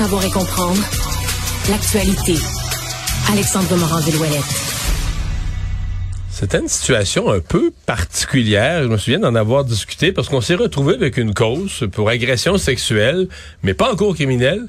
savoir et comprendre l'actualité. Alexandre Morand-Villouellette. C'était une situation un peu particulière. Je me souviens d'en avoir discuté parce qu'on s'est retrouvé avec une cause pour agression sexuelle, mais pas encore criminelle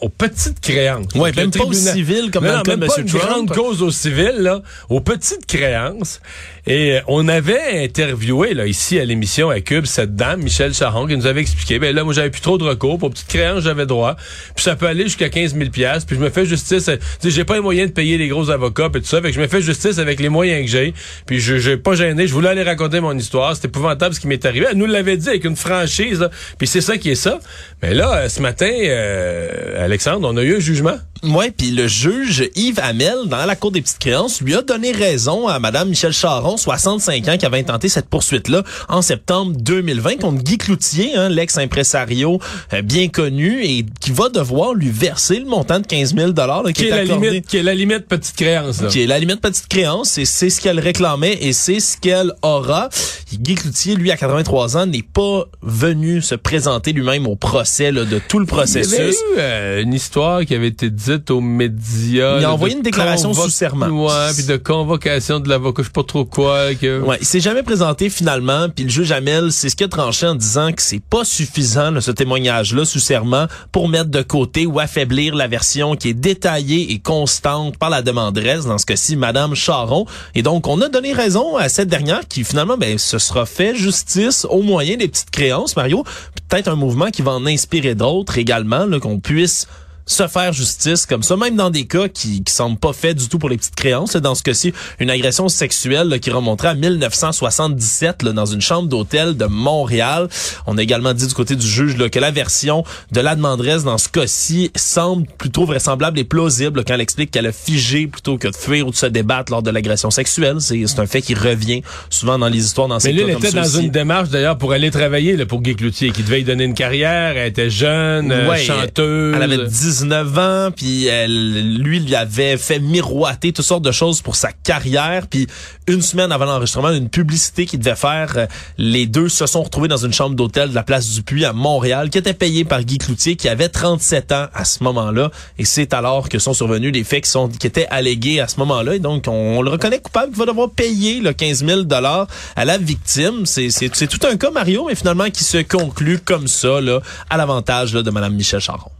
aux petites créances. Oui, même pas au civil comme dans le cas de M. pas une Trump. grande cause au civil, là, aux petites créances. Et euh, on avait interviewé, là, ici, à l'émission à Cube, cette dame, Michel Charon, qui nous avait expliqué, ben là, moi, j'avais plus trop de recours. Pour petites créances, j'avais droit. Puis ça peut aller jusqu'à 15 000 Puis je me fais justice. euh, Tu sais, j'ai pas les moyens de payer les gros avocats et tout ça. Fait que je me fais justice avec les moyens que j'ai. Puis je j'ai pas gêné. Je voulais aller raconter mon histoire. C'était épouvantable ce qui m'est arrivé. Elle nous l'avait dit avec une franchise, là. Puis c'est ça qui est ça. Mais là, euh, ce matin, euh, Alexandre, on a eu un jugement? Ouais, puis le juge Yves Hamel, dans la Cour des petites créances, lui a donné raison à Madame Michel Charon, 65 ans, qui avait intenté cette poursuite-là en septembre 2020 contre Guy Cloutier, hein, l'ex-impresario euh, bien connu, et qui va devoir lui verser le montant de 15 000 là, qui, Qui est, est la limite, qui est la limite petite créance, là. Qui est la limite petite créance, et c'est ce qu'elle réclamait et c'est ce qu'elle aura. Guy Cloutier, lui, à 83 ans, n'est pas venu se présenter lui-même au procès là, de tout le Il y avait processus. eu euh, une histoire qui avait été dite aux médias. Il a envoyé une déclaration sous serment. Ouais, puis de convocation de l'avocat, je sais pas trop quoi. Que... Ouais, il s'est jamais présenté finalement, puis le juge Hamel, c'est ce qu'il a tranché en disant que c'est pas suffisant là, ce témoignage-là sous serment pour mettre de côté ou affaiblir la version qui est détaillée et constante par la demanderesse, dans ce cas-ci Madame Charon. Et donc on a donné raison à cette dernière qui finalement ben se sera fait justice au moyen des petites créances, Mario. Peut-être un mouvement qui va en inspirer d'autres également, qu'on puisse se faire justice comme ça, même dans des cas qui qui semblent pas faits du tout pour les petites créances. Dans ce cas-ci, une agression sexuelle là, qui remonterait à 1977 là, dans une chambre d'hôtel de Montréal. On a également dit du côté du juge là, que la version de la demanderesse dans ce cas-ci semble plutôt vraisemblable et plausible là, quand elle explique qu'elle a figé plutôt que de fuir ou de se débattre lors de l'agression sexuelle. C'est c'est un fait qui revient souvent dans les histoires dans ces Mais elle était dans une démarche d'ailleurs pour aller travailler là, pour Guy Cloutier, qui devait y donner une carrière. Elle était jeune, euh, Ouais, chanteuse. Elle avait 19 ans, puis elle, lui, lui avait fait miroiter toutes sortes de choses pour sa carrière. Puis une semaine avant l'enregistrement d'une publicité qu'il devait faire, euh, les deux se sont retrouvés dans une chambre d'hôtel de la place du Puy à Montréal, qui était payée par Guy Cloutier, qui avait 37 ans à ce moment-là. Et c'est alors que sont survenus les faits qui, sont, qui étaient allégués à ce moment-là. Et donc, on, le reconnaît coupable, il va devoir payer le 15 000 à la victime. C'est tout un cas, Mario, mais finalement qui se conclut comme ça, là, à l'avantage de Mme Michel Charon.